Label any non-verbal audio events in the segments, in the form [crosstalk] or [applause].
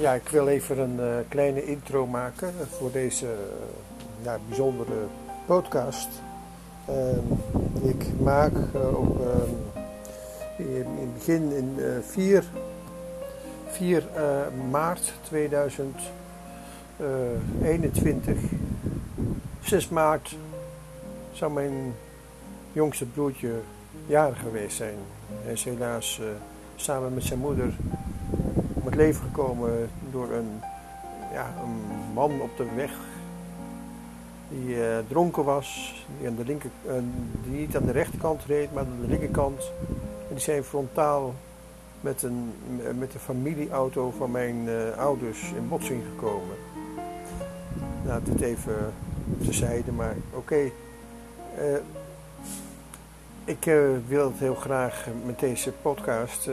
Ja, ik wil even een uh, kleine intro maken voor deze ja, bijzondere podcast. Uh, ik maak op in het begin in 4, 4 maart 2021, 6 maart, zou mijn jongste broertje jarig geweest zijn. Hij is helaas samen met zijn moeder het leven gekomen door een, ja, een man op de weg die uh, dronken was, die, aan de linker, uh, die niet aan de rechterkant reed, maar aan de linkerkant. En die zijn frontaal met, een, met de familieauto van mijn uh, ouders in botsing gekomen. Nou, dit even terzijde, maar oké. Ik wil het heel graag met deze podcast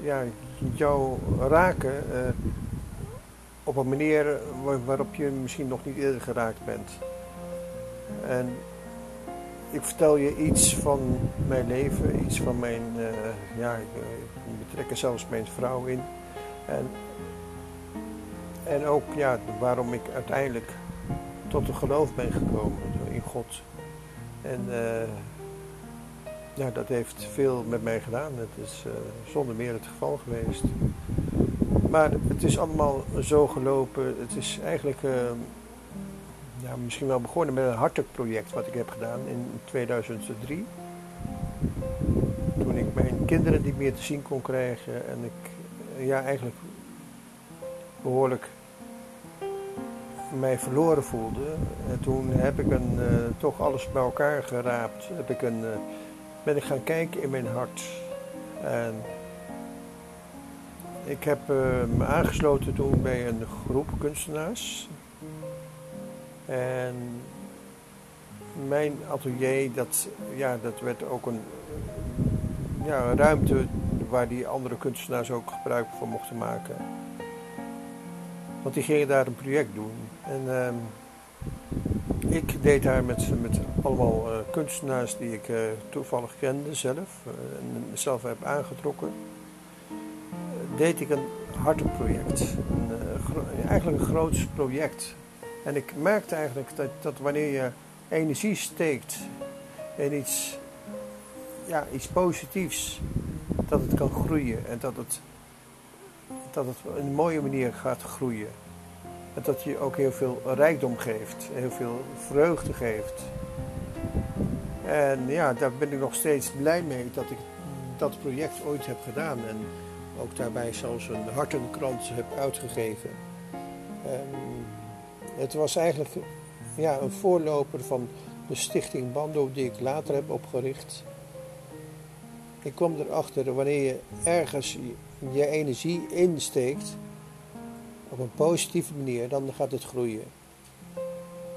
ja, jou raken uh, op een manier waarop je misschien nog niet eerder geraakt bent. En ik vertel je iets van mijn leven, iets van mijn, uh, ja, ik, ik betrek er zelfs mijn vrouw in. En, en ook ja, waarom ik uiteindelijk tot een geloof ben gekomen in God. En ja, dat heeft veel met mij gedaan. Het is uh, zonder meer het geval geweest. Maar het is allemaal zo gelopen. Het is eigenlijk uh, ja, misschien wel begonnen met een hartelijk project wat ik heb gedaan in 2003. Toen ik mijn kinderen niet meer te zien kon krijgen en ik ja, eigenlijk behoorlijk mij verloren voelde. En toen heb ik een, toch alles bij elkaar geraapt. Heb ik een ben ik gaan kijken in mijn hart. En ik heb uh, me aangesloten toen bij een groep kunstenaars. En mijn atelier, dat, ja, dat werd ook een, ja, een ruimte waar die andere kunstenaars ook gebruik van mochten maken. Want die gingen daar een project doen. En uh, ik deed daar met, met allemaal uh, kunstenaars die ik uh, toevallig kende zelf uh, en zelf heb aangetrokken. deed ik een hartenproject. Een, eigenlijk een groot project. En ik merkte eigenlijk dat, dat wanneer je energie steekt in iets, ja, iets positiefs, dat het kan groeien en dat het, dat het op een mooie manier gaat groeien. Dat je ook heel veel rijkdom geeft, heel veel vreugde geeft. En ja, daar ben ik nog steeds blij mee dat ik dat project ooit heb gedaan. En ook daarbij zelfs een hartenkrant heb uitgegeven. En het was eigenlijk ja, een voorloper van de stichting Bando die ik later heb opgericht. Ik kwam erachter wanneer je ergens je energie insteekt, op een positieve manier, dan gaat het groeien.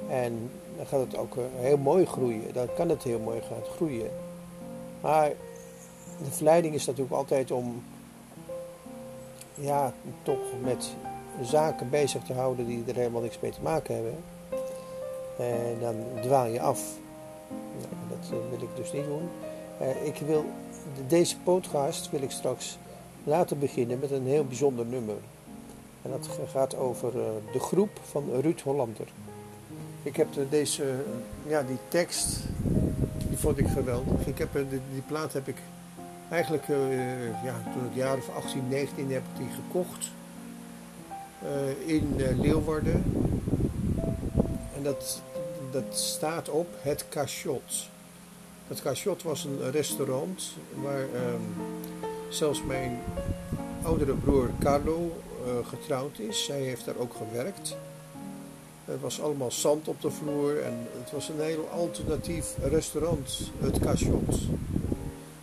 En dan gaat het ook eh, heel mooi groeien. Dan kan het heel mooi gaan groeien. Maar de verleiding is natuurlijk altijd om ja, toch met zaken bezig te houden die er helemaal niks mee te maken hebben. En dan dwaal je af. Nou, dat eh, wil ik dus niet doen. Uh, ik wil, deze podcast wil ik straks laten beginnen met een heel bijzonder nummer. En dat gaat over uh, de groep van Ruud Hollander. Ik heb deze, ja, die tekst, die vond ik geweldig. Ik heb, die, die plaat heb ik eigenlijk, ja, toen ik jaar of 18, 19 heb ik die gekocht. In Leeuwarden. En dat, dat staat op het Cachot. Het Cachot was een restaurant waar um, zelfs mijn oudere broer Carlo getrouwd is. Zij heeft daar ook gewerkt. Er was allemaal zand op de vloer en het was een heel alternatief restaurant, het Cachot.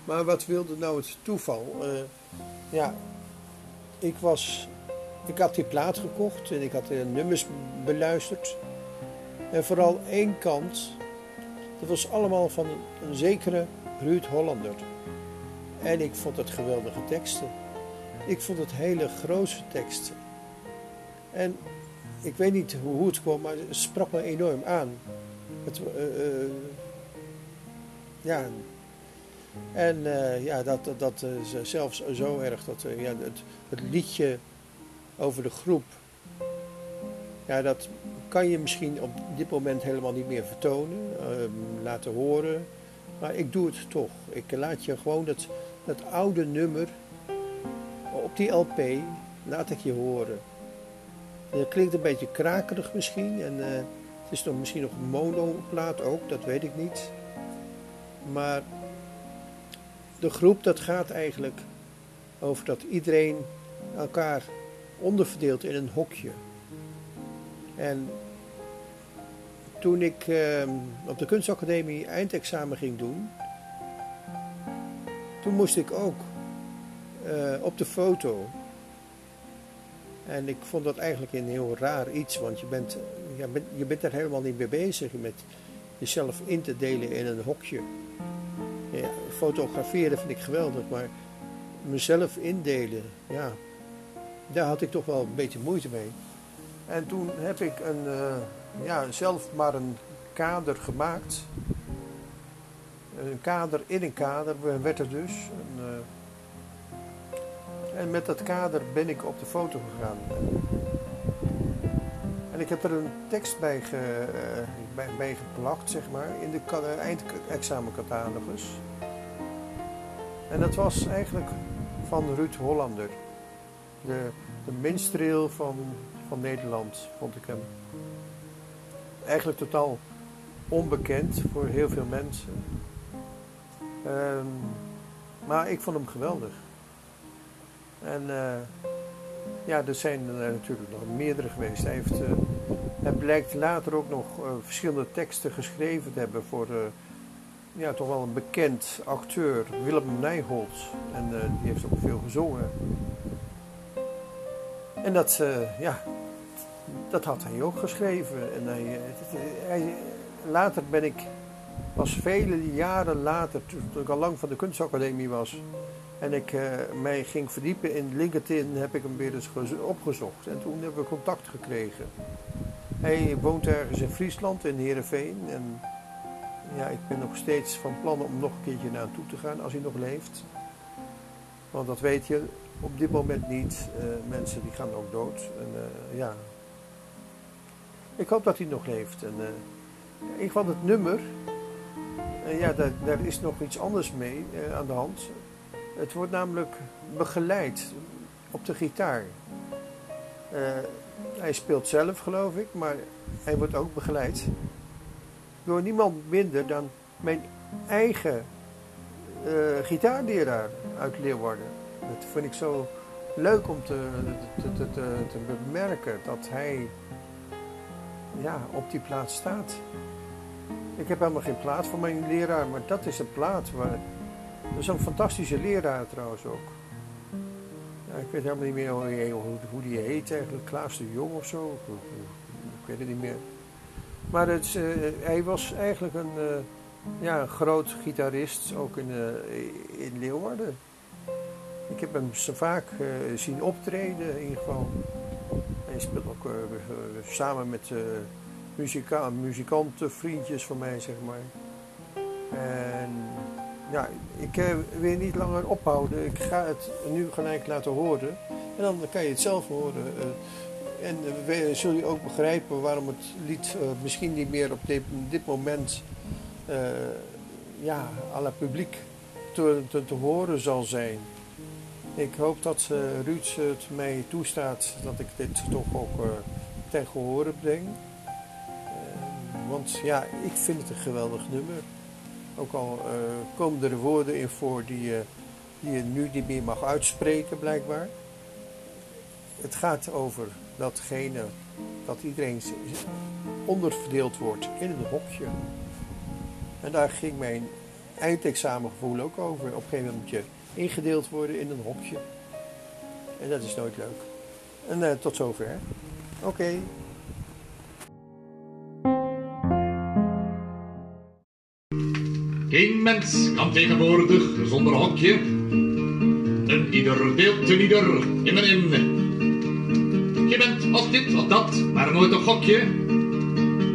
Maar wat wilde nou het toeval? Uh, ja, ik was. Ik had die plaat gekocht en ik had de nummers beluisterd. En vooral één kant, dat was allemaal van een zekere Ruud Hollander. En ik vond het geweldige teksten. Ik vond het hele grote teksten. En ik weet niet hoe het kwam, maar het sprak me enorm aan. Het, uh, uh, ja. En uh, ja, dat, dat, is zelfs zo erg dat ja, het, het liedje over de groep. Ja, dat kan je misschien op dit moment helemaal niet meer vertonen, laten horen. Maar ik doe het toch. Ik laat je gewoon dat, dat oude nummer die LP, laat ik je horen. En dat klinkt een beetje krakerig misschien. En uh, het is nog, misschien nog een monoplaat ook, dat weet ik niet. Maar de groep dat gaat eigenlijk over dat iedereen elkaar onderverdeelt in een hokje. En toen ik uh, op de kunstacademie eindexamen ging doen, toen moest ik ook uh, op de foto. En ik vond dat eigenlijk een heel raar iets, want je bent, ja, je bent er helemaal niet mee bezig met jezelf in te delen in een hokje. Ja, fotograferen vind ik geweldig, maar mezelf indelen, ja, daar had ik toch wel een beetje moeite mee. En toen heb ik een, uh, ja, zelf maar een kader gemaakt. Een kader in een kader werd er dus. En, met dat kader ben ik op de foto gegaan. En ik heb er een tekst bij, ge, uh, bij, geplakt, zeg maar, in de eindexamencatalogus. En dat was eigenlijk van Ruud Hollander. De, de minstreel van, van Nederland, vond ik hem. Eigenlijk totaal onbekend voor heel veel mensen. Um, maar ik vond hem geweldig. En uh, ja, er zijn er natuurlijk nog meerdere geweest. Hij, heeft, uh, hij blijkt later ook nog uh, verschillende teksten geschreven te hebben voor ja, toch wel een bekend acteur, Willem Nijholt. En die heeft ook veel gezongen. En dat, ja, dat had hij ook geschreven. En hij, later ben ik, was vele jaren later, toen ik al lang van de kunstacademie was, en ik uh, mij ging verdiepen in LinkedIn, heb ik hem weer eens opgezocht. En toen hebben we contact gekregen. Hij woont ergens in Friesland, in Heerenveen. En ja, ik ben nog steeds van plan om nog een keertje naartoe te gaan als hij nog leeft. Want dat weet je op dit moment niet. Uh, mensen die gaan ook dood. En, uh, ja. Ik hoop dat hij nog leeft. En, ik vond het nummer, ja, daar, daar, is nog iets anders mee aan de hand. Het wordt namelijk begeleid op de gitaar. Uh, hij speelt zelf, geloof ik, maar hij wordt ook begeleid door niemand minder dan mijn eigen uh, gitaarleraar uit Leeuwarden. Dat vind ik zo leuk om te, te, te, te, bemerken dat hij ja, op die plaats staat. Ik heb helemaal geen plaat voor mijn leraar, maar dat is een plaat waar dat is een fantastische leraar trouwens ook. Ja, ik weet helemaal niet meer hoe, hoe die heet eigenlijk, Klaas de Jong of zo. Ik, weet het niet meer. Maar het, uh, hij was eigenlijk een, uh, ja, een groot gitarist, ook in, uh, in Leeuwarden. Ik heb hem zo vaak zien optreden in ieder geval. Hij speelt ook samen met muzika muzikanten, vriendjes van mij, zeg maar. En ja, ik uh, wil niet langer ophouden. Ik ga het nu gelijk laten horen. En dan kan je het zelf horen. Uh, en uh, zul je ook begrijpen waarom het lied misschien niet meer op dit, dit moment ja, à la publiek te, te, te, horen zal zijn. Ik hoop dat Ruud het mij toestaat dat ik dit toch ook ten gehore breng. want ja, ik vind het een geweldig nummer. Ook al uh, komen er woorden in voor die je, die je nu niet meer mag uitspreken, blijkbaar. Het gaat over datgene dat iedereen onderverdeeld wordt in een hokje. En daar ging mijn eindexamengevoel ook over. Op een gegeven moment moet je ingedeeld worden in een hokje. En dat is nooit leuk. En uh, tot zover. Oké. Geen mens kan tegenwoordig zonder hokje. Een ieder deelt een ieder in en in. Je bent als dit of dat, maar nooit een gokje.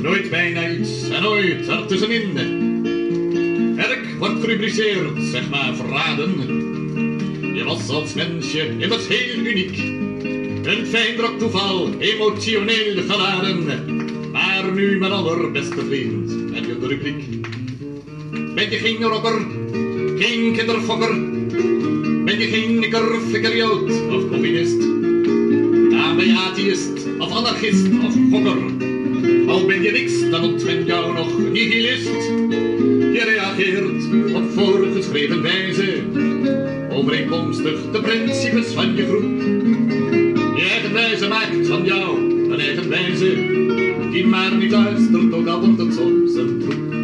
Nooit bijna iets en nooit ertussenin. Werk wordt gerubriceerd, zeg maar verraden. Je was als mensje immers heel uniek. Een fijn druk toeval, emotioneel geladen. Maar nu mijn allerbeste vriend en je de rubriek. Ben je geen rocker, geen kinderfokker? Ben je geen nikker, fikkerjood of communist? Dan ben je atheïst of anarchist of gokker. Al ben je niks, dan men jou nog nihilist. Je reageert op voorgeschreven wijze, overeenkomstig de principes van je groep. Je eigen wijze maakt van jou een eigen wijze, die maar niet luistert, ook al wordt het soms een troep.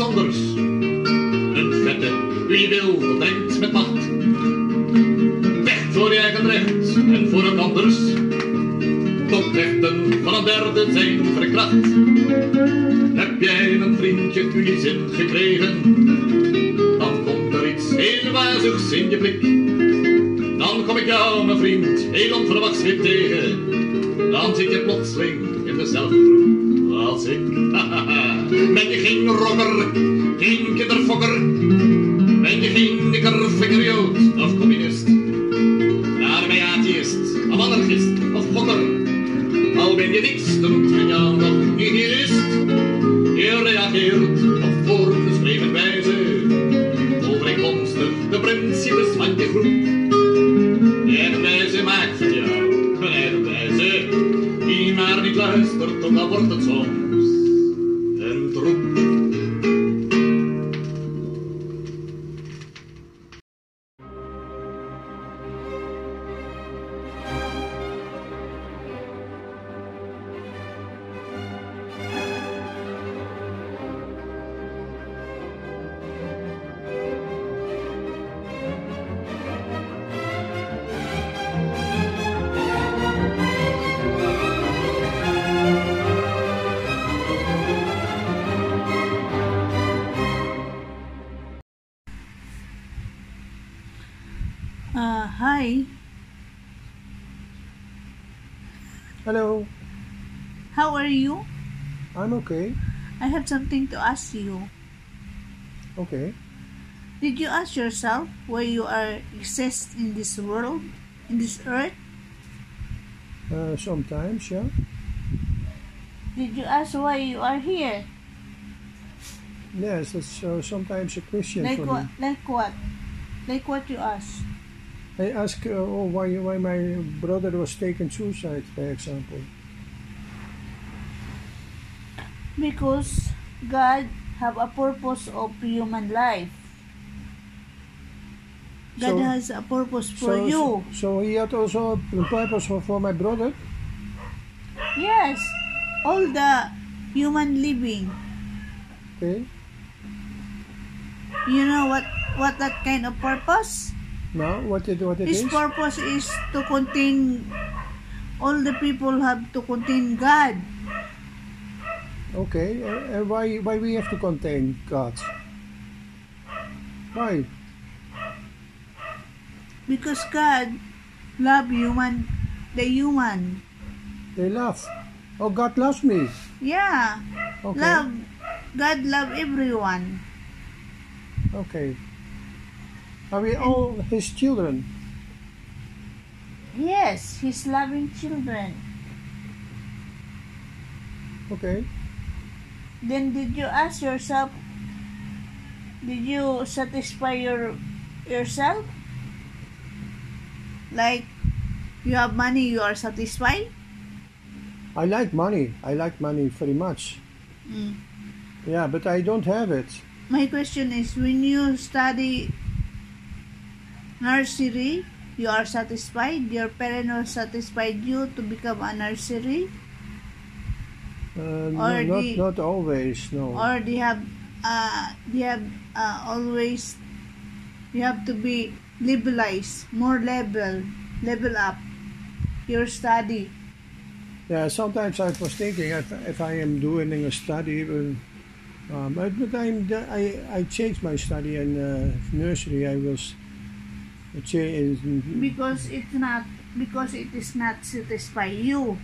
Anders. Een vette, wie wil, brengt met macht. Vecht voor je eigen recht en voor een anders. Tot rechten van een derde zijn verkracht. Heb jij een vriendje je zin gekregen? Dan komt er iets heel wazigs in je blik. Dan kom ik jou, mijn vriend, heel onverwachts weer tegen. Dan zit je plotseling in dezelfde groep als ik. [laughs] Je geen rocker, okay. I have something to ask you. Okay. Did you ask yourself why you are exist in this world, in this earth? Uh, sometimes, yeah. Did you ask why you are here? Yes, that's uh, sometimes a question Like for what? me. Like what? Like what you ask? I ask, uh, oh, why why my brother was taken suicide, for example. Because God have a purpose of human life. God So- has a purpose for so, you. So, so he had also a purpose for, for my brother. Yes, all the human living. Okay. You know what? What that kind of purpose? Now, what it what it His is? purpose is to contain all the people have to contain God. Okay. Uh, why why we have to contain God? Why? Because God love human the human. They love. Oh, God loves me. Yeah. Okay. Love God love everyone. Okay. Are we all His children? Yes, He's loving children. Okay. Then did you ask yourself did you satisfy your yourself? Like you have money you are satisfied? I like money. I like money very much. Mm. Yeah, but I don't have it. My question is when you study nursery, you are satisfied? Your parents are satisfied you to become a nursery? Uh, no, not the- not always. No. Or they have uh they have uh, always you have to be liberalized, more level, level up your study. Yeah, sometimes I was thinking if, if I am doing a study, um, but, but I'm I I changed my study in uh, nursery. I was. Because it's not because it is not satisfy you.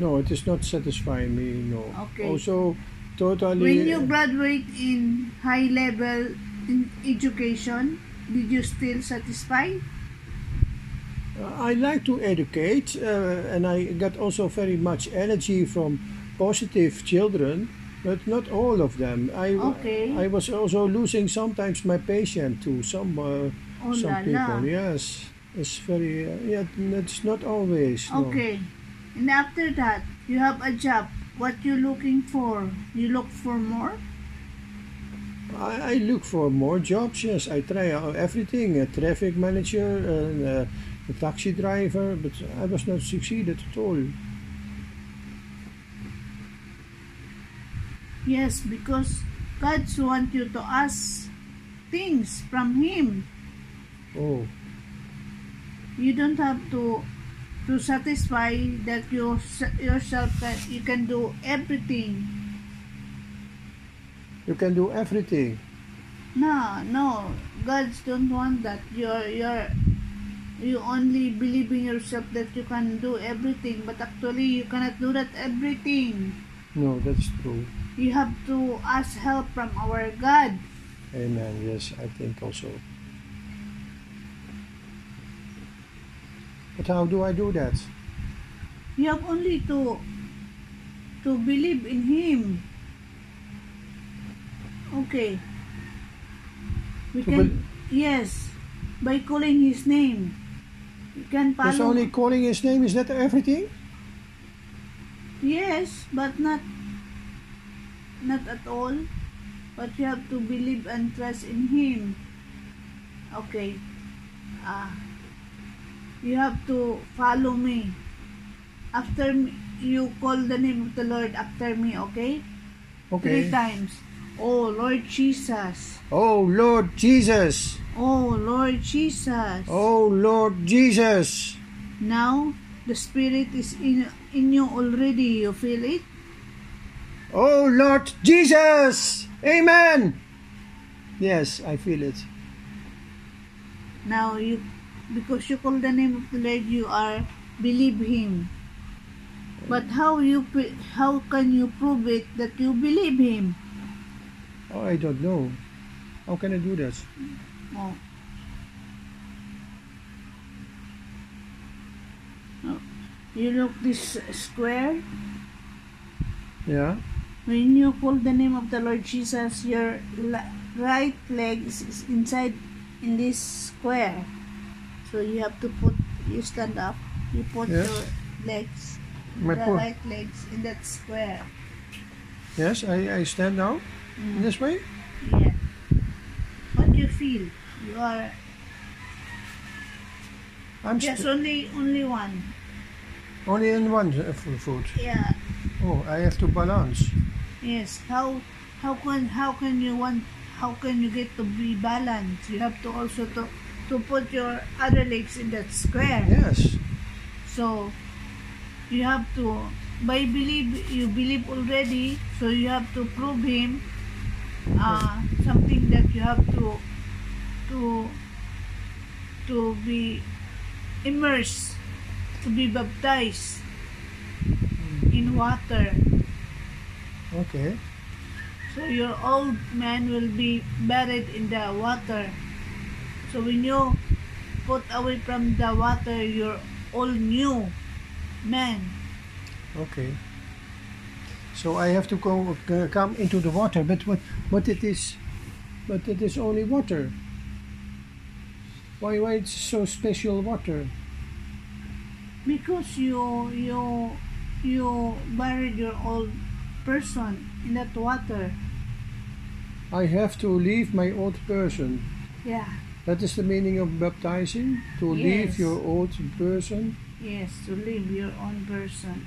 No, it is not satisfying me. No. Okay. Also, totally. When you graduate in high level in education, did you still satisfy? I like to educate, uh, and I got also very much energy from positive children, but not all of them. I Okay. I was also losing sometimes my patience to some uh, Oh some la people. la. Yes, it's very uh, yeah. It's not always. no. And after that, you have a job. What you looking for? You look for more? I, I look for more jobs. Yes, I try everything. A traffic manager, and, uh, a taxi driver, but I was not succeeded at all. Yes, because God want you to ask things from Him. Oh, You don't have to to satisfy that you yourself that you can do everything. you can do everything. No, no. God don't want that. You're you're you only believe in yourself that you can do everything, but actually you cannot do that everything. No, that's true. You have to ask help from our God. Amen. Yes, I think also. But how do I do that? You have only to to believe in Him. Okay. We To can yes, by calling His name. You can follow. only calling his name, is that everything? Yes, but not not at all. But you have to believe and trust in Him. Okay. Ah. You have to follow me. After me, you call the name of the Lord after me, okay? Okay. Three times. Oh Lord Jesus. Oh Lord Jesus. Oh Lord Jesus. Oh Lord Jesus. Now the Spirit is in in you already. You feel it? Oh Lord Jesus. Amen. Yes, I feel it. Now you, because you call the name of the Lord, you are believe Him. But how you how can you prove it that you believe Him? Oh, I don't know. How can I do that? Oh. Oh. You look this square. Yeah. When you call the name of the Lord Jesus, your right leg is, is inside in this square. So you have to put you stand up. You put Yes. your legs My the right legs in that square. Yes, I, I stand now in this way. Yeah. What do you feel? You are I'm just st- only only one. only in one uh, foot. Yeah. Oh, I have to balance. Yes. How how can how can you want how can you get to be balanced? You have to also to to put your other legs in that square. Yes. So you have to by believe you believe already. So you have to prove him uh, something that you have to to to be immersed, to be baptized in water. Okay. So your old man will be buried in the water. So when you put away from the water your old new man. Okay. So I have to go uh, come into the water, but what but it is, but it is only water. Why why it's so special water? Because you you you buried your old person in that water. I have to leave my old person. Yeah. That is the meaning of baptizing. To Yes. leave your old person, Yes, to leave your own person.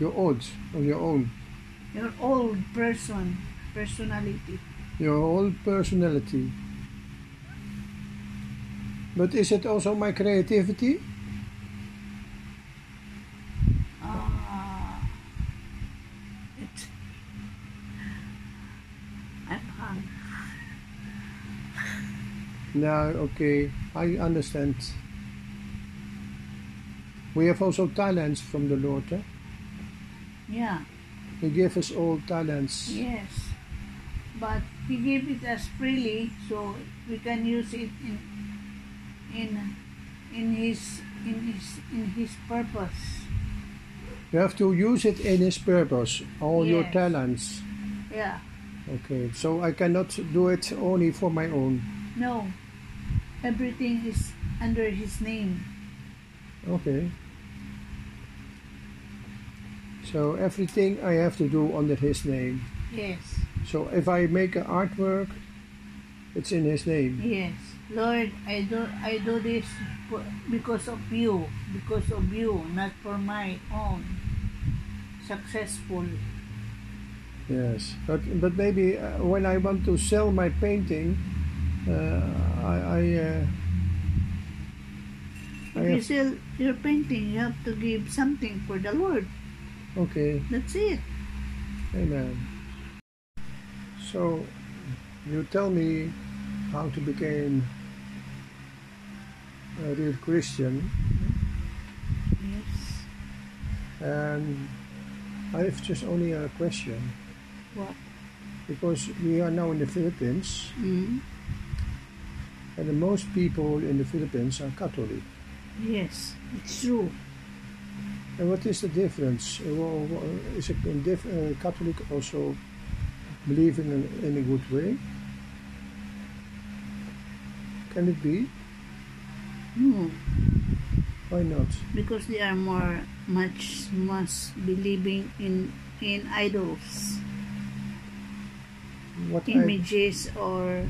your old or your own, Your old person, personality. your old personality. But is it also my creativity? Ah. it. I'm hung. No, okay, I understand. We have also talents from the Lord. Eh? Yeah. He gave us all talents. Yes. but He gave it us freely, so we can use it in in in His in His in His purpose. You have to use it in His purpose, all your talents. Yeah. Okay, so I cannot do it only for my own. No. Everything is under His name. Okay. So everything I have to do under His name. Yes. So if I make an artwork, it's in His name. Yes. Lord, I do I do this for, because of you, because of you, not for my own successful. Yes, but but maybe uh, when I want to sell my painting, I I, uh, I you sell your painting, you have to give something for the Lord. okay, That's it. amen. So you tell me how to become a real Christian, Yes. and I have just only a question What? because we are now in the Philippines, Mm. And the most people in the Philippines are Catholic. Yes, it's true. And what is the difference? Uh, Is a uh, Catholic also believing in, in a good way? Can it be? No, Why not? because they are more much much believing in in idols, What I, images or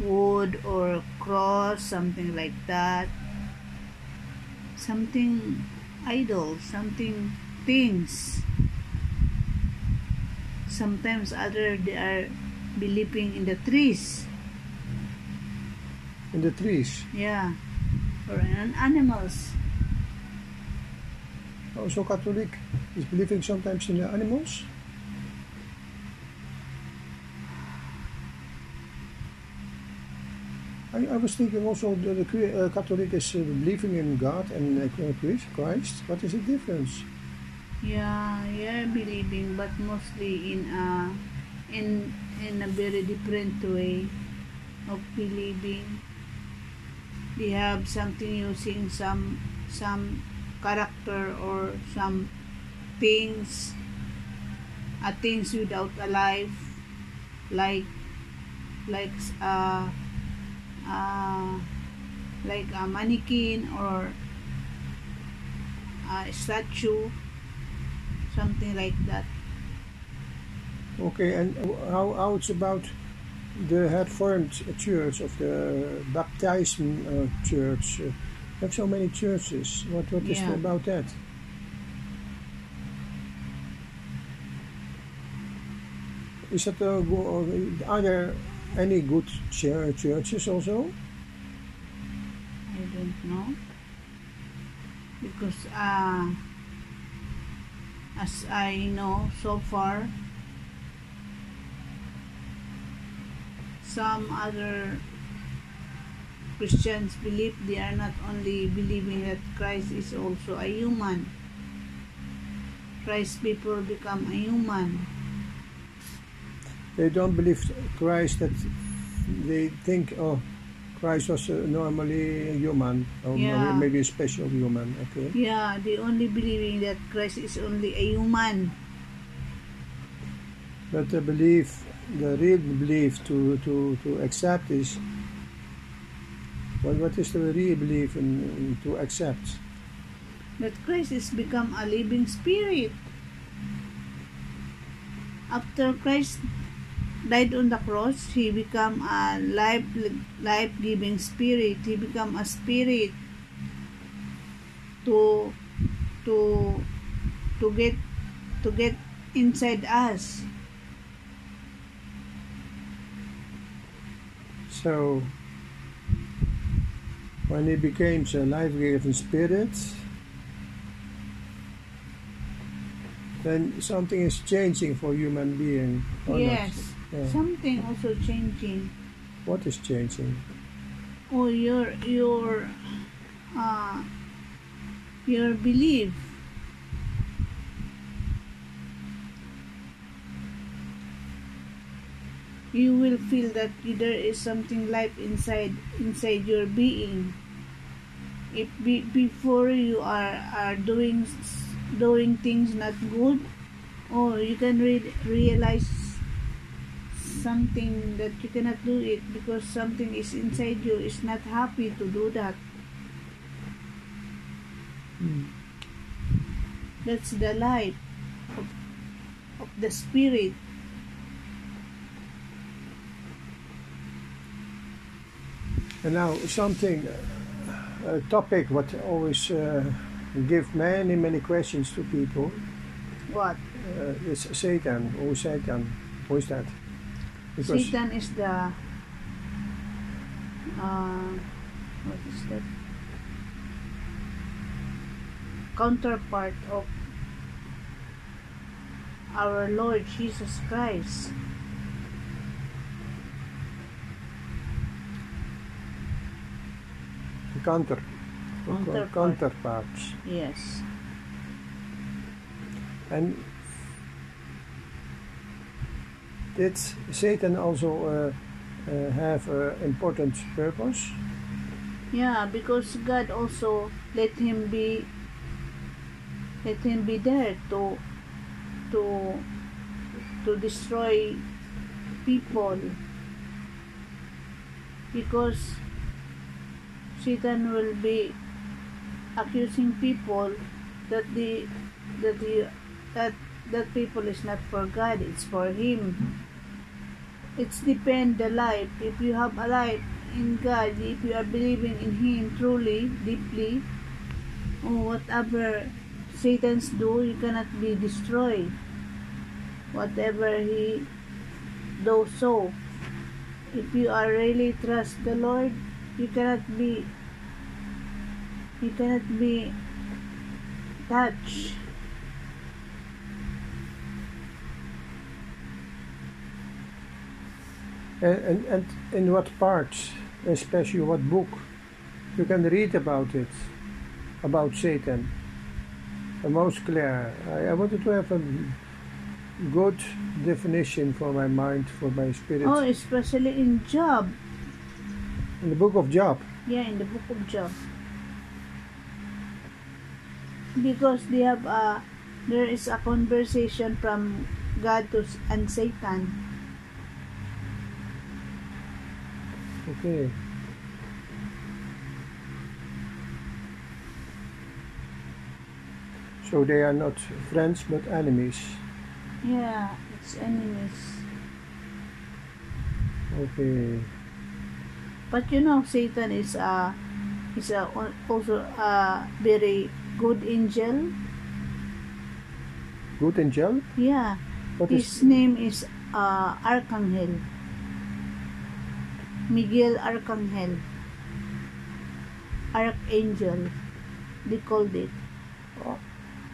wood or cross, something like that. Something idol, something things. Sometimes other they are believing in the trees. in the trees? Yeah. Or in animals. Also, Catholic is believing sometimes in the animals. I, I was thinking also that the uh, Catholic is uh, believing in God and uh, Christ. What is the difference? Yeah, yeah, believing, but mostly in a in in a very different way of believing. They have something using some some character or some things, uh, things without a life, like like uh, uh, like a mannequin or a statue something like that. Okay, and how, how it's about the Hervormd Church of the Baptism uh, Church? Uh, have so many churches. What what is Yeah. about that? Is that uh, go- are there any good ch- churches also? I don't know. Because uh, as I know so far, some other Christians believe they are not only believing that Christ is also a human. Christ people become a human. They don't believe Christ that they think oh Christ was uh, normally a human or Yeah. maybe a special human. Okay. Yeah, they only believing that Christ is only a human. But the belief, the real belief to, to, to accept is, what, what is the real belief in, in to accept? that Christ is become a living spirit. After Christ died on the cross, he become a life life giving spirit. He become a spirit to to to get to get inside us. So, when he became a life-giving spirit, then something is changing for human being. or not? Yeah. something also changing. What is changing? Oh, your your uh, your belief. you will feel that there is something life inside inside your being if be, before you are are doing doing things not good or you can re- realize something that you cannot do it because something is inside you is not happy to do that that's the life of, of the spirit And now something, a topic what always uh, give many many questions to people what uh, is Satan. Who is Satan? Who is that? Because Satan is the uh, what is that counterpart of our Lord Jesus Christ. the counter, Counterpart. counterparts. Yes. And did Satan also uh, uh, have an important purpose? Yeah, because God also let him be let him be there to to to destroy people because Satan will be accusing people that the that the that that people is not for God, it's for him. It's depend the life. If you have a life in God, if you are believing in Him truly, deeply, whatever Satan's do, you cannot be destroyed. Whatever he do so. If you are really trust the Lord, you cannot be you cannot be touched. And, and, and in what parts, especially what book, you can read about it, about Satan. The most clear. I, I wanted to have a good definition for my mind, for my spirit. Oh, especially in Job. In the book of Job. Yeah, in the book of Job. Because they have a there is a conversation from God to and Satan. Okay. So they are not friends but enemies. Yeah, it's enemies. Okay. But you know, Satan is a is a also a very good angel. Good angel? Yeah, What his is name is uh, Archangel. Miguel Archangel. Archangel. They called it.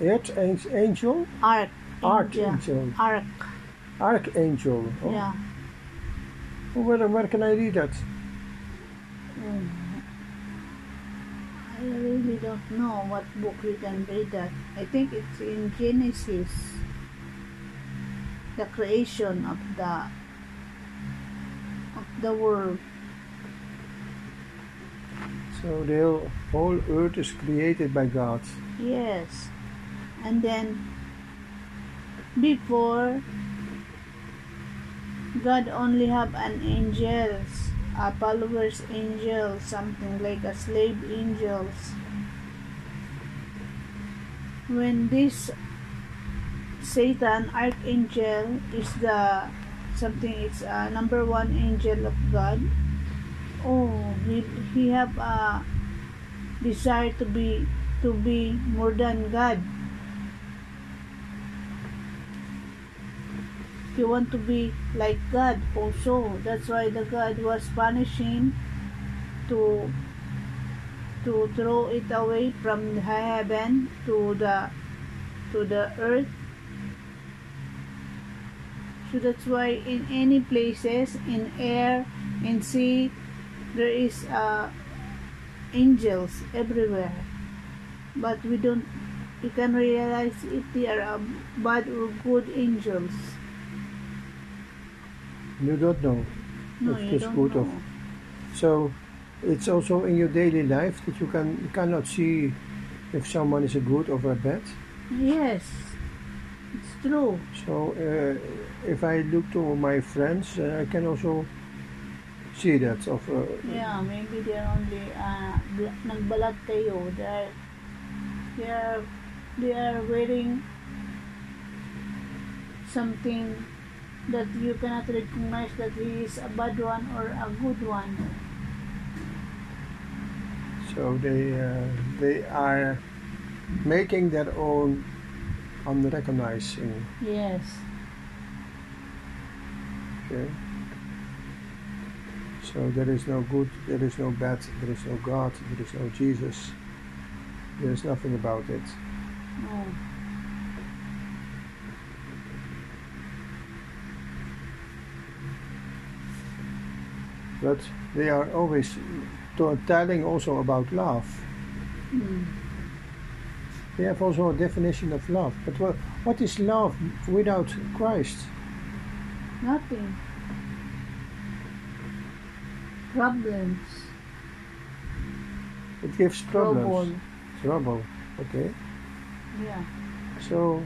Earth an- angel? Arch. Archangel. Arch. Archangel. Oh, Yeah. Where, where can I read that? Mm. I really don't know what book you can read that. I think it's in Genesis. The creation of the the world. So the whole- earth is created by God. Yes. And then before God only have an angels, a followers angel, something like a slave angels. When this Satan archangel is the something it's a number one angel of God. Oh, he he have a desire to be to be more than God. He want to be like God also. That's why the God was punishing to to throw it away from heaven to the to the earth. So that's why in any places, in air, in sea, there is uh, angels everywhere. But we don't, you can realize if they are uh, bad or good angels. You don't know. No, If you it's don't good know. of- So it's also in your daily life that you can you cannot see if someone is a good or a bad. Yes, it's true. So uh, if I look to my friends, uh, I can also see that of uh, Yeah, maybe they're only uh, nagbalat kayo. They're they are they are wearing something that you cannot recognize that he is a bad one or a good one. so they uh, they are making their own unrecognizing. Yes. Okay. So there is no good, there is no bad, there is no God, there is no Jesus. There is nothing about it. No. But they are always telling also about love. Mm. They have also a definition of love. But what, what is love without Christ? Nothing. Problems. It gives problems. Trouble. Trouble. Okay. Yeah. So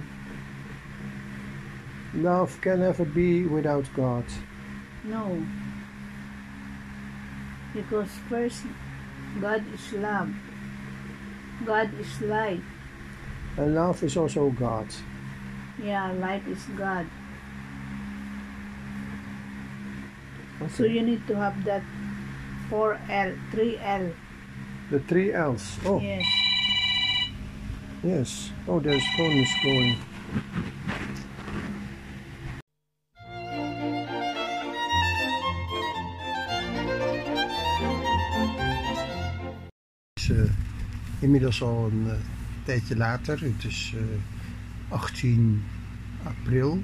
love can never be without God. No. Because first, God is love. God is light. And love is also God. Yeah, light is God. So Okay. you need to have that 4L, 3L. The three L's. Oh, Yes. yes. Oh, there's phone is going. Het is eh, inmiddels al een eh, tijdje later. Het is eh, 18 april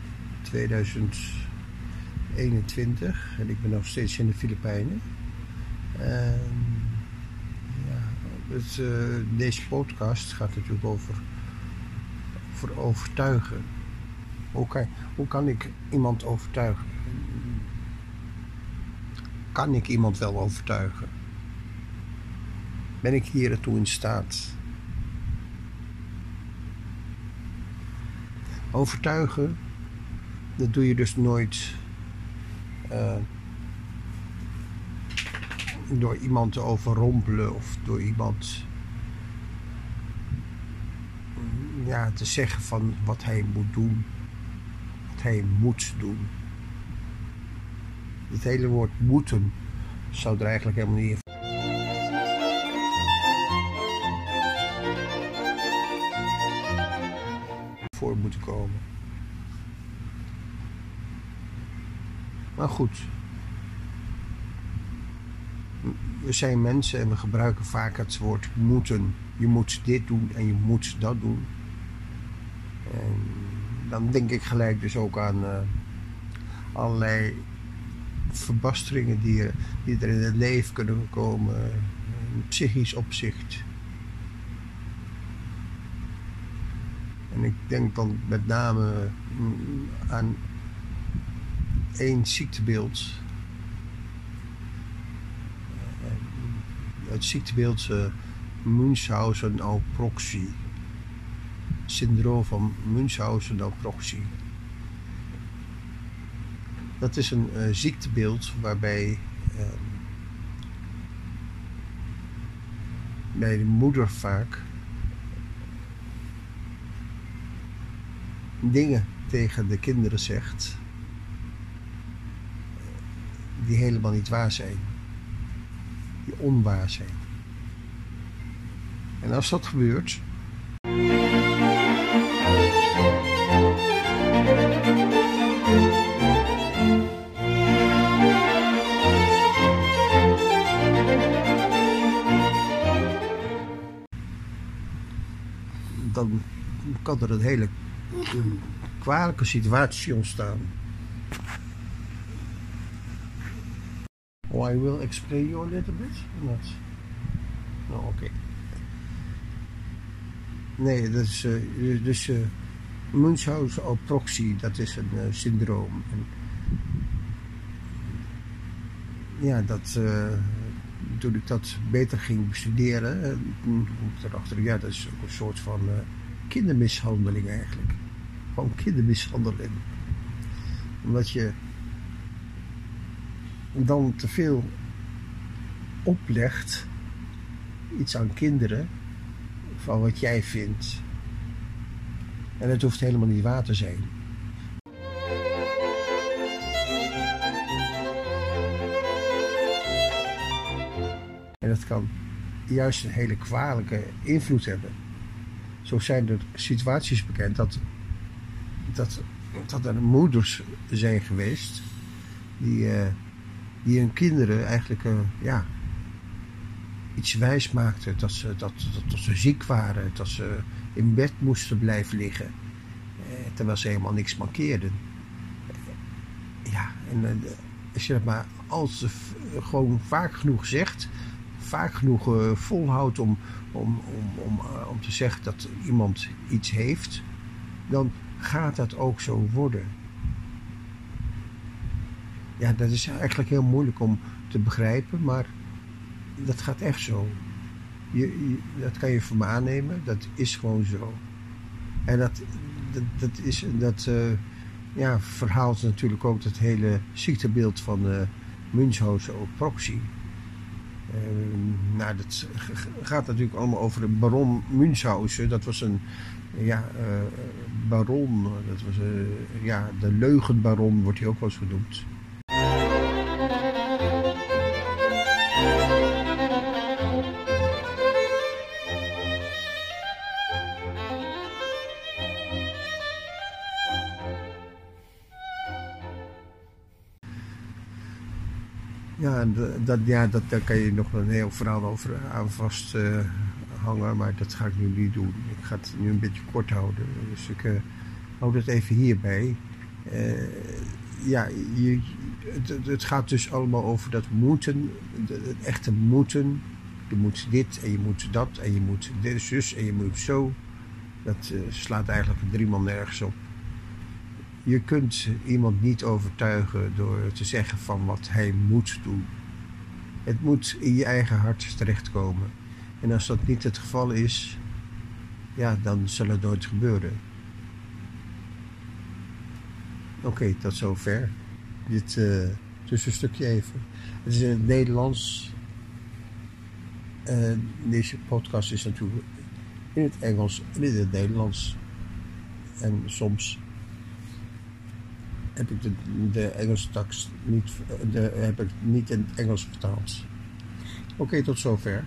2021 en ik ben nog steeds in de Filipijnen. En ja, het, eh, deze podcast gaat natuurlijk over, over overtuigen. Hoe kan, hoe kan ik iemand overtuigen? Kan ik iemand wel overtuigen? Ben ik hier ertoe in staat? Overtuigen, dat doe je dus nooit eh, door iemand te overrompelen of door iemand ja, te zeggen van wat hij moet doen, wat hij moet doen. Het hele woord moeten zou er eigenlijk helemaal niet in voor moeten komen. Maar goed. We zijn mensen en we gebruiken vaak het woord moeten. Je moet dit doen en je moet dat doen. En dan denk ik gelijk dus ook aan eh, allerlei verbasteringen die er, die er in het leven kunnen komen. In psychisch opzicht. En ik denk dan met name mm, aan één ziektebeeld. Eh, Het ziektebeeld uh, Munchausen-Alproxie. Syndroom van Munchausen-Alproxie. Dat is een eh, ziektebeeld waarbij bij de moeder vaak dingen tegen de kinderen zegt die helemaal niet waar zijn, die onwaar zijn. En als dat gebeurt, dan kan er een hele kwalijke situatie ontstaan. Oh, I will explain you a little bit. or Not. No, oké. Nee, dat is uh, dus uh, Munchausen-Alproxie, dat is een uh, syndroom. En ja, dat, eh, toen ik dat beter ging bestuderen, eh, toen kwam ik erachter, ja, dat is ook een soort van eh, kindermishandeling eigenlijk. Gewoon kindermishandeling. Omdat je dan te veel oplegt, iets aan kinderen, van wat jij vindt. En het hoeft helemaal niet waar te zijn. En dat kan juist een hele kwalijke invloed hebben. Zo zijn er situaties bekend dat, dat, dat er moeders zijn geweest die, eh, die hun kinderen eigenlijk eh, ja, iets wijs maakten. Dat ze, dat, dat, dat ze ziek waren, dat ze in bed moesten blijven liggen. eh, terwijl ze helemaal niks mankeerden. Ja, en eh, als je dat maar als, gewoon vaak genoeg zegt, vaak genoeg eh, volhoudt om, om, om, om, eh, om te zeggen dat iemand iets heeft, dan gaat dat ook zo worden. Ja, dat is eigenlijk heel moeilijk om te begrijpen, maar dat gaat echt zo. Je, dat kan je van me aannemen, dat is gewoon zo. En dat, dat, is, dat eh, ja, verhaalt natuurlijk ook het hele ziektebeeld van eh Münchhausen op proxy. Eh, nou, dat gaat natuurlijk allemaal over de baron Münchhausen. Dat was een ja, eh, baron, dat was, ja, de leugenbaron wordt hij ook wel eens genoemd. En de- dat, ja dat, daar kan je nog een heel verhaal over aan vast eh, hangen, maar dat ga ik nu niet doen. Ik ga het nu een beetje kort houden, dus ik eh, hou dat even hierbij. Eh, ja, je, het, het- gaat dus allemaal over dat moeten, het echte moeten. Je moet dit en je moet dat en je moet dit zus en je moet zo. Dat eh, slaat eigenlijk driemaal nergens op. Je kunt iemand niet overtuigen door te zeggen van wat hij moet doen. Het moet in je eigen hart terechtkomen. En als dat niet het geval is, ja, dan zal het nooit gebeuren. Oké, tot zover. Dit eh, tussenstukje even. Het is in het Nederlands. Eh, deze podcast is natuurlijk in het Engels en in het Nederlands. En soms heb ik de, de Engelse tekst niet, de, heb ik niet in het Engels vertaald. Oké, tot zover.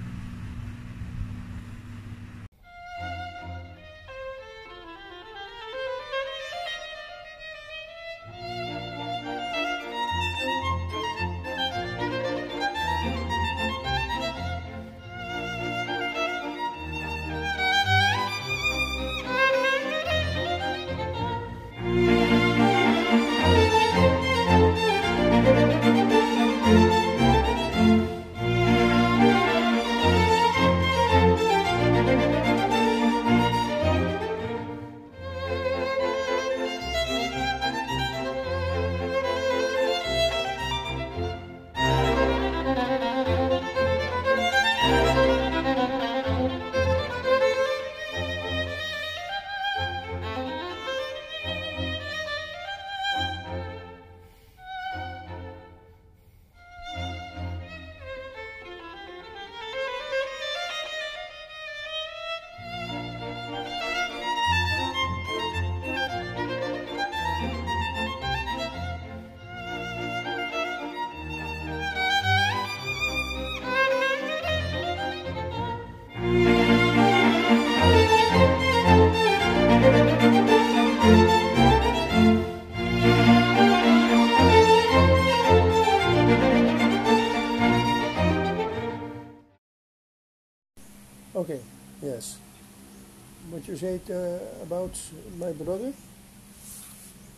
About my brother?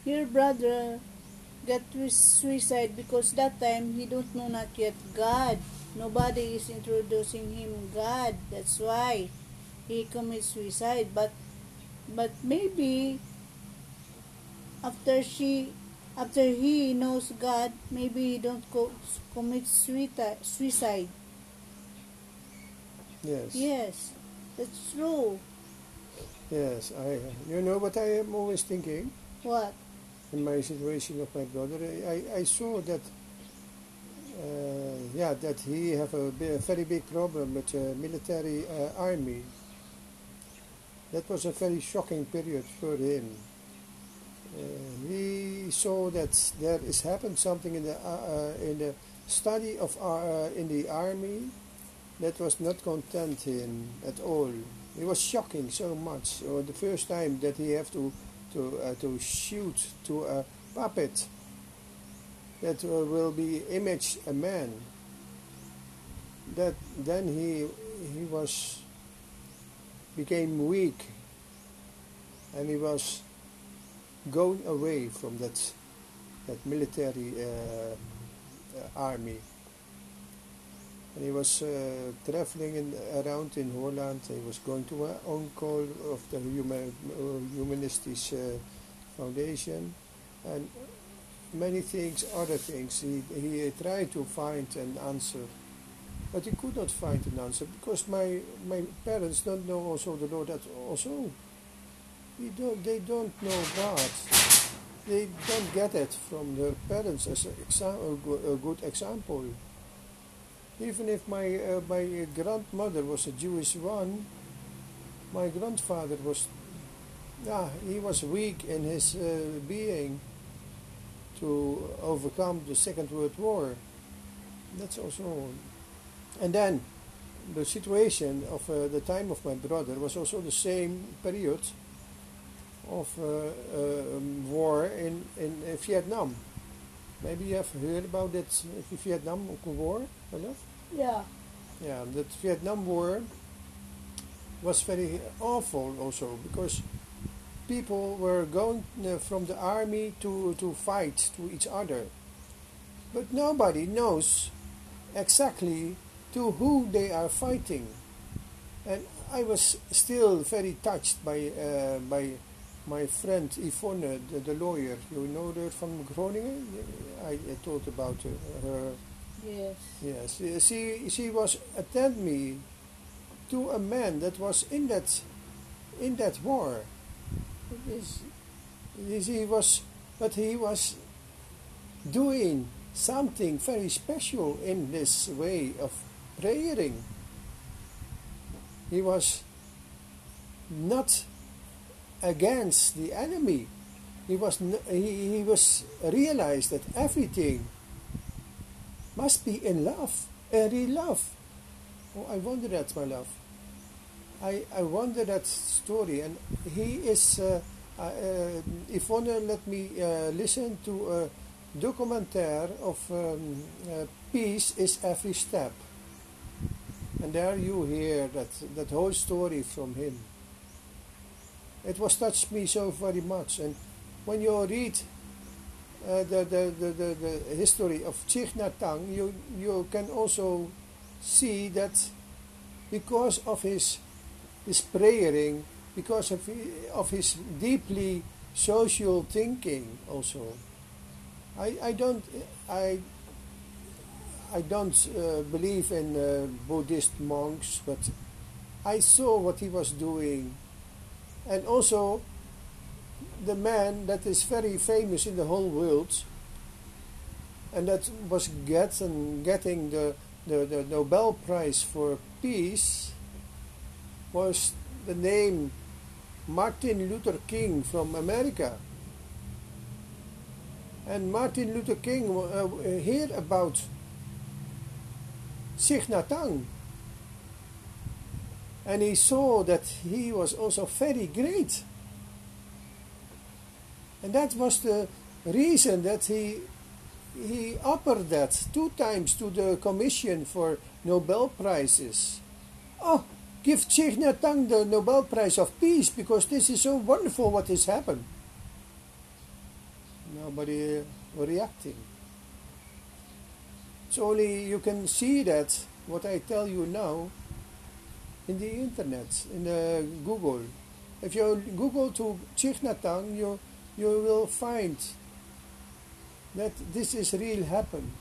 Your brother got suicide because that time he don't know not yet God. Nobody is introducing him God. That's why he commits suicide. But but maybe after she after he knows God, maybe he don't go commit suicide. suicide. Yes. Yes, that's true. Yes. I. You know what I am always thinking What? in my situation of my brother. I, I saw that. Uh, yeah, that he have a, bi- a very big problem with the military uh, army. That was a very shocking period for him. Uh, he saw that there is happened something in the uh, uh, in the study of uh, in the army that was not content him at all. It was shocking so much. Or the first time that he have to to uh, to shoot to a puppet that will be image a man. That then he he was became weak and he was going away from that that military uh, uh, army. And he was uh, traveling in, around in Holland. He was going to an on-call of the human, uh, Humanistisch uh, Foundation, and many things, other things. He, he tried to find an answer, but he could not find an answer because my my parents don't know also the Lord at also. We don't, they don't know God. They don't get it from their parents as a, exa- a good example. Even if my uh, my grandmother was a Jewish one, my grandfather was, yeah, he was weak in his uh, being to overcome the Second World War. That's also, and then the situation of uh, the time of my brother was also the same period of uh, um, war in, in uh, Vietnam. Maybe you have heard about that uh, Vietnam War, my Yeah. Yeah, that Vietnam War was very awful also because people were going uh, from the army to, to fight to each other. But nobody knows exactly to who they are fighting. And I was still very touched by, uh, by my friend Yvonne, the, the lawyer. You know her from Groningen? I, I told about uh, her. Yes. Yes, she she was attend me to a man that was in that in that war. Is- he was, but he was doing something very special in this way of praying. He was not against the enemy. He was he, he was realized that everything must be in love, a real love. Oh, I wonder that, my love. I, I wonder that story, and he is. Uh, uh, uh, Yvonne let me uh, listen to a documentaire of um, uh, Peace is Every Step. And there you hear that, that whole story from him. It was touched me so very much. And when you read uh, the, the, the, the, history of Hanh, you, you can also see that because of his, his praying, because of, of his deeply social thinking also. I, I don't I I don't uh, believe in uh, Buddhist monks, but I saw what he was doing, and also the man that is very famous in the whole world, and that was getting the, the, the Nobel Prize for Peace, was the name Martin Luther King from America. And Martin Luther King uh, heard about Thich. And he saw that he was also very great. And that was the reason that he he offered that two times to the Commission for Nobel Prizes. Oh, give Hanh the Nobel Prize of Peace because this is so wonderful what has happened. Nobody reacting. It's only you can see that what I tell you now in the internet, in the Google. If you Google to Hanh, you you will find that this is real happen.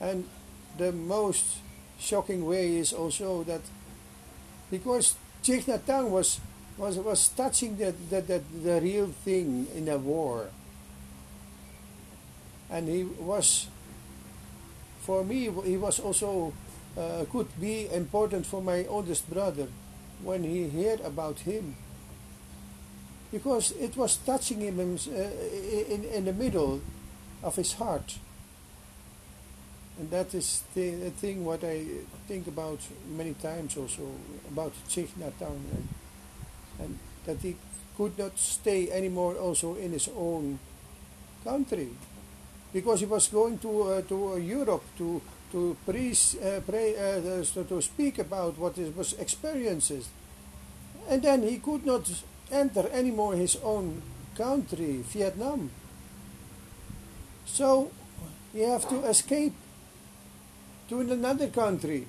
And the most shocking way is also that because Thich Nhat was was was touching the, the, the, the real thing in a war. And he was for me he was also uh, could be important for my oldest brother when he heard about him because it was touching him in, uh, in, in the middle of his heart. And that is the, the thing what I think about many times also about Thich Nhat Hanh and, and that he could not stay anymore also in his own country. Because he was going to uh, to uh, Europe to to preach, uh, pray, uh, to, to speak about what his was experiences, and then he could not enter anymore his own country, Vietnam. So he have to escape to another country.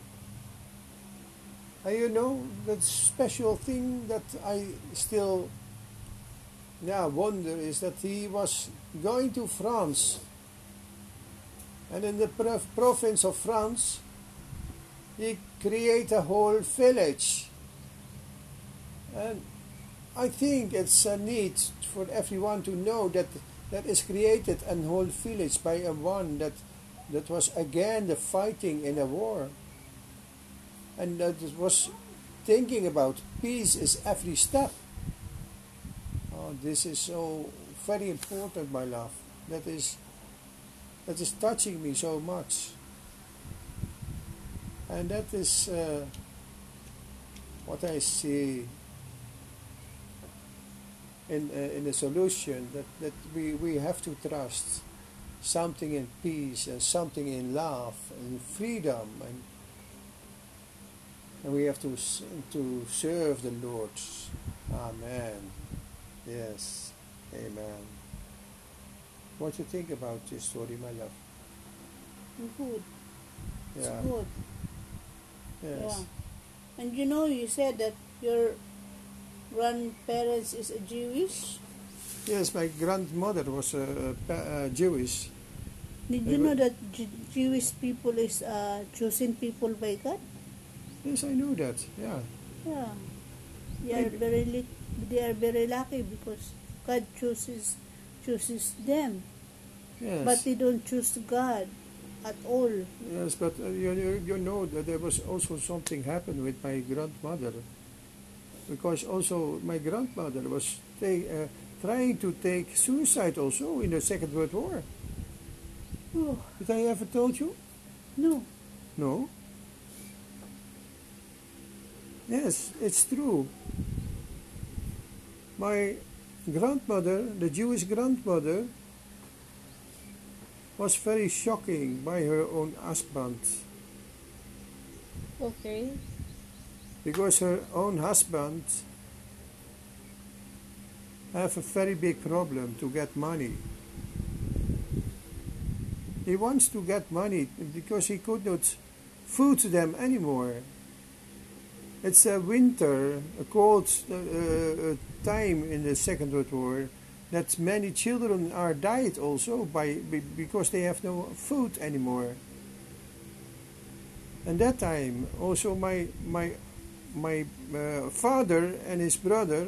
And you know that special thing that I still yeah wonder is that he was going to France and in the province of France, he create a whole village. And I think it's a need for everyone to know that that is created a whole village by a one that that was again the fighting in a war. And that was thinking about peace is every step. Oh, this is so very important, my love. That is that is touching me so much. And that is uh, what I see in, uh, in a solution that, that we, we have to trust something in peace and something in love and freedom and and we have to to serve the Lord. Amen. Yes. Amen. What do you think about this story, my love? Good. It's good. Yes. Yeah. And you know, you said that your grandparents is a Jewish. Yes, my grandmother was a, uh, Jewish. Did you know that J- Jewish people is uh, chosen people by God? Yes, I know that. Yeah. Yeah. They are very li- they are very lucky because God chooses chooses them, Yes. but they don't choose God at all. Yes, but uh, you, you, you know that there was also something happened with my grandmother. Because also my grandmother was ta- uh, trying to take suicide also in the Second World War. Oh, Did I ever told you? no. No. Yes, it's true. My grandmother, the Jewish grandmother, was very shocking by her own husband Okay. Because her own husband have a very big problem to get money. He wants to get money because he could not food them anymore. It's a winter, a cold uh, uh, time in the Second World War that many children are died also by because they have no food anymore. And that time also my my my uh, father and his brother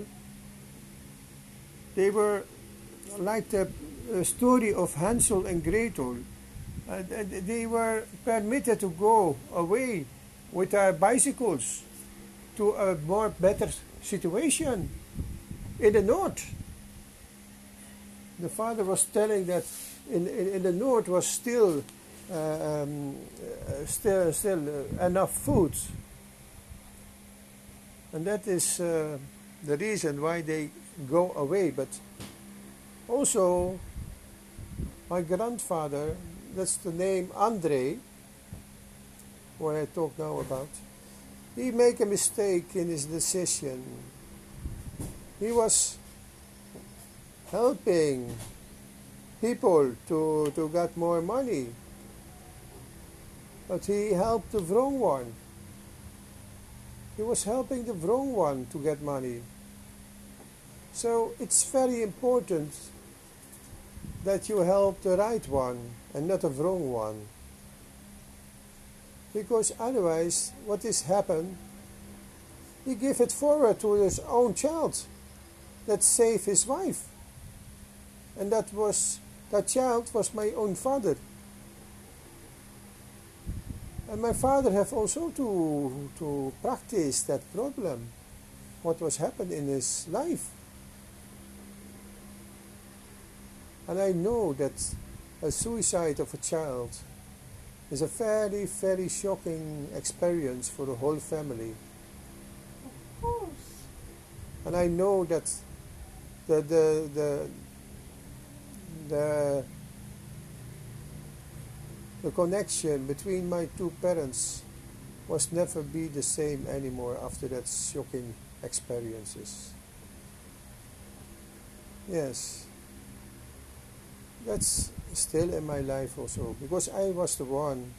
they were like the uh, story of Hansel and Gretel. Uh, they were permitted to go away with their bicycles to a more better situation in the north. The father was telling that in, in, in the north was still uh, um, uh, still still uh, enough food, and that is uh, the reason why they go away. But also, my grandfather, that's the name Andre, what I talk now about, he make a mistake in his decision. He was helping people to, to get more money. But he helped the wrong one. He was helping the wrong one to get money. So it's very important that you help the right one and not the wrong one. Because otherwise, what is happened? He give it forward to his own child that save his wife. And that was that child was my own father. And my father have also to to practice that problem, what was happened in his life. And I know that a suicide of a child is a very, very shocking experience for the whole family. Of course. And I know that the the the the, the connection between my two parents was never be the same anymore after that shocking experiences. Yes. That's still in my life also because I was the one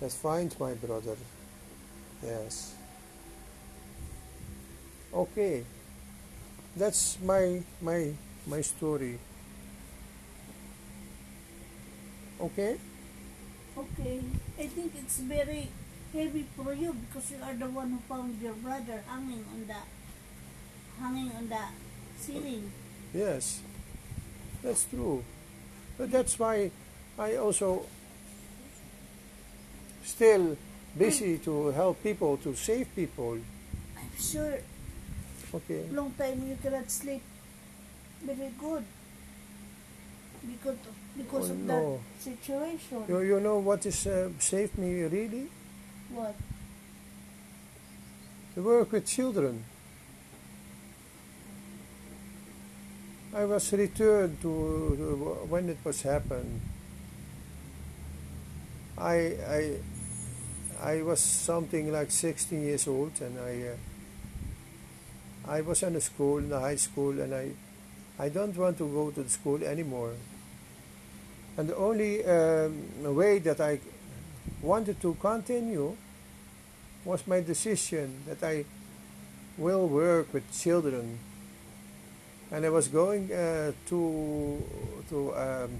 that find my brother. Yes. Okay. That's my my my story. Okay? Okay. I think it's very heavy for you because you are the one who found your brother hanging on the hanging on the ceiling. Yes. That's true. But that's why I also still busy mm. to help people to save people. I'm sure Okay. long time you cannot sleep very good because of, because Oh, of no. that situation. You, you know what is uh, saved me really? What? To work with children. I was returned to, to when it was happened. I I I was something like 16 years old, and I uh, I was in a school, in a high school, and I I don't want to go to the school anymore. And the only um, way that I wanted to continue was my decision that I will work with children. And I was going uh, to to um,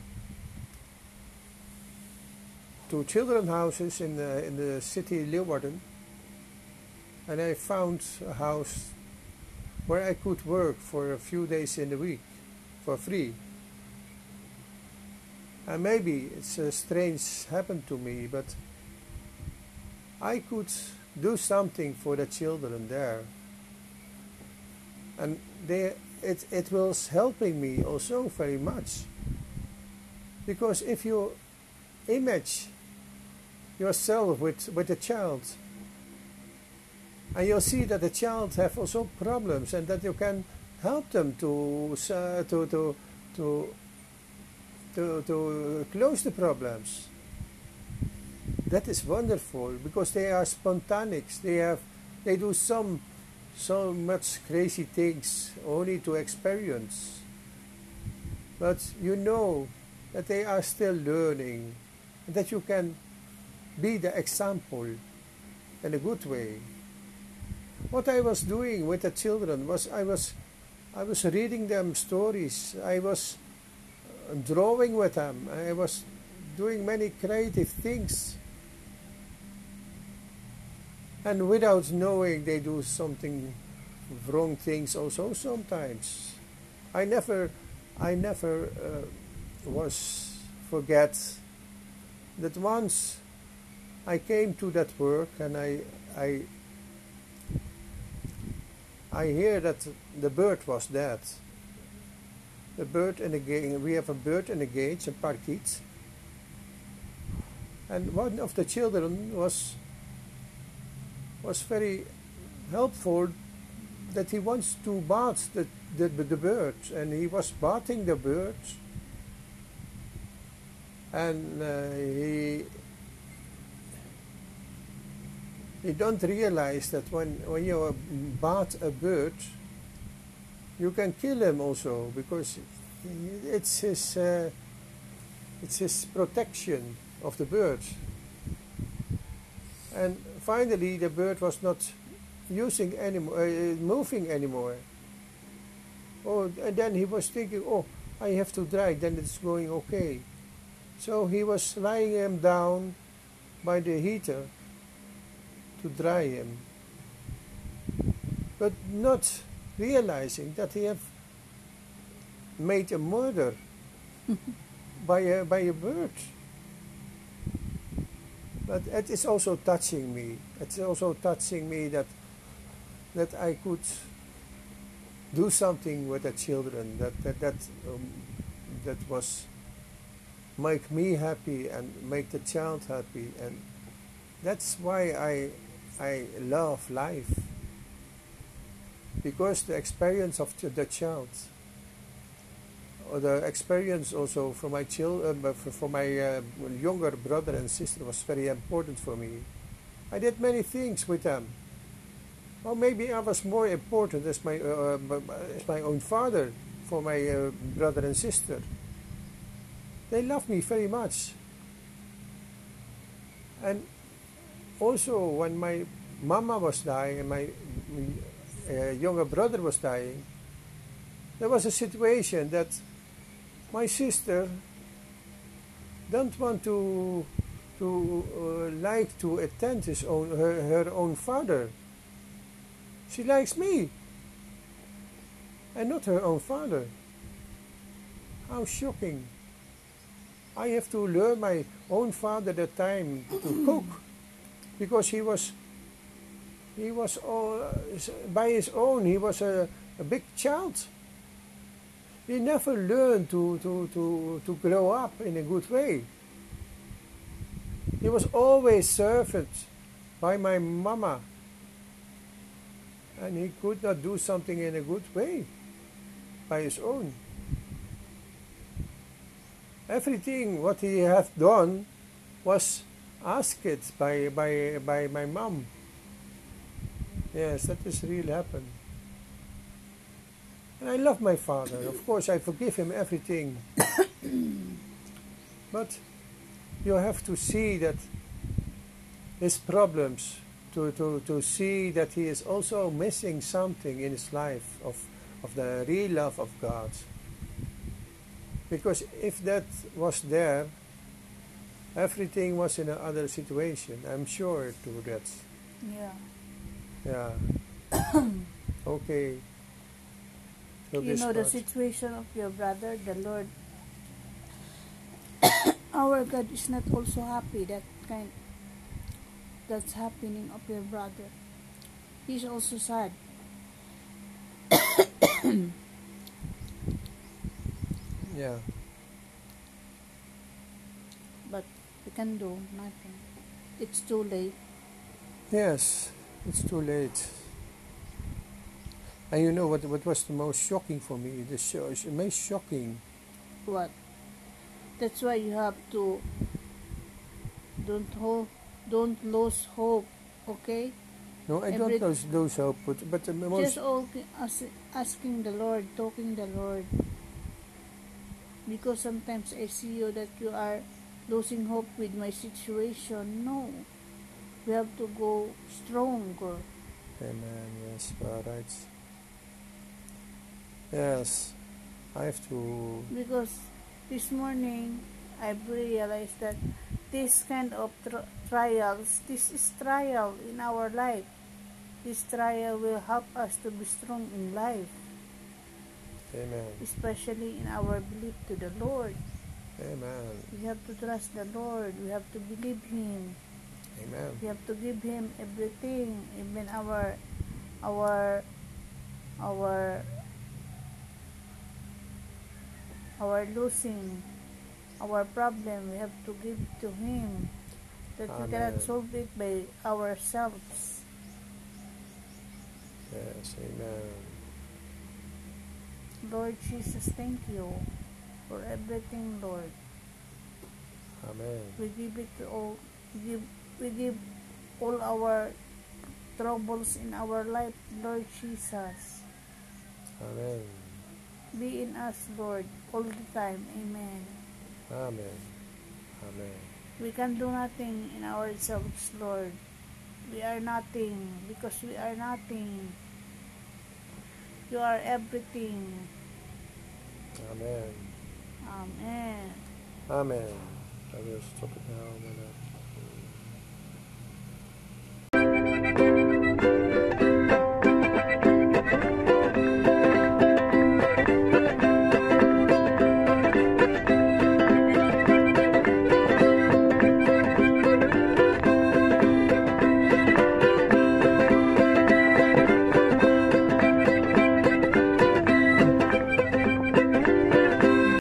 to children houses in the in the city Leeuwarden, and I found a house where I could work for a few days in the week for free. And maybe it's a strange happened to me, but I could do something for the children there. And they, it, it was helping me also very much. Because if you image yourself with, with a child, and you'll see that the child have also problems and that you can help them to, uh, to, to, to, to, to close the problems that is wonderful because they are spontaneous. They have, they do some, so much crazy things only to experience. But you know that they are still learning, that you can be the example in a good way. What I was doing with the children was I was, I was reading them stories. I was drawing with them. I was doing many creative things. And without knowing they do something wrong things also sometimes. I never i never uh, was forget that once i came to that work and i i i hear that the bird was dead the bird in the gate we have a bird in a cage a parkit and one of the children was was very helpful that he wants to bath the, the, the birds and he was bathing the birds and uh, he don't realize that when, when you bath a bird you can kill him also because it's his uh, it's his protection of the bird and finally the bird was not using anymore, uh, moving anymore. Oh, and then he was thinking, oh, I have to dry, then it's going okay. So he was lying him down by the heater to dry him, but not realizing that he have made a murder [laughs] by a, by a bird. But it is also touching me. It's also touching me that that I could do something with the children that that that um, that was make me happy and make the child happy and that's why I I love life because the experience of the, child the experience also for my children uh, for, for my uh, younger brother and sister was very important for me I did many things with them well, maybe I was more important as my uh, as my own father for my uh, brother and sister. They loved me very much. And also, when my mama was dying and my uh, younger brother was dying, there was a situation that my sister don't want to to uh, like to attend his own her, her own father she likes me and not her own father. How shocking. I have to learn my own father the time to [clears throat] cook because he was he was all, by his own he was a, a big child he never learned to, to, to, to grow up in a good way he was always served by my mama and he could not do something in a good way by his own. Everything what he hath done was asked by, by, by my mom. Yes, that is really happened. And I love my father. Of course, I forgive him everything. [coughs] but you have to see that his problems to, to, to see that he is also missing something in his life of, of the real love of God. Because if that was there, everything was in another situation. I'm sure to that. Yeah. Yeah. [coughs] okay. You know the situation of your brother, the Lord. [coughs] Our God is not also happy that kind that's happening of your brother. He's also sad. [coughs] Yeah. But we can do nothing. It's too late. Yes, it's too late. And you know what? What was the most shocking for me? The most shocking. What? That's why you have to don't hold, don't lose hope. Okay? No, I Every- don't lose, lose hope, but, but the most Just all asking the Lord, talking the Lord. Because sometimes I see you that you are losing hope with my situation. No. We have to go stronger. Amen. Yes, right. Yes, I have to. Because this morning I've realized that this kind of tr- trials, this is trial in our life. This trial will help us to be strong in life, Amen. especially in our belief to the Lord. Amen. We have to trust the Lord. We have to believe Him. Amen. We have to give Him everything, even our, our, our, our losing, our problem. We have to give to Him. That we cannot solve it by ourselves. Yes, amen. Lord Jesus, thank you for everything, Lord. Amen. We give it all. We give, we give all our troubles in our life, Lord Jesus. Amen. Be in us, Lord, all the time. Amen. Amen. Amen. We can do nothing in ourselves, Lord. We are nothing because we are nothing. You are everything. Amen. Amen. Amen. I will stop it now.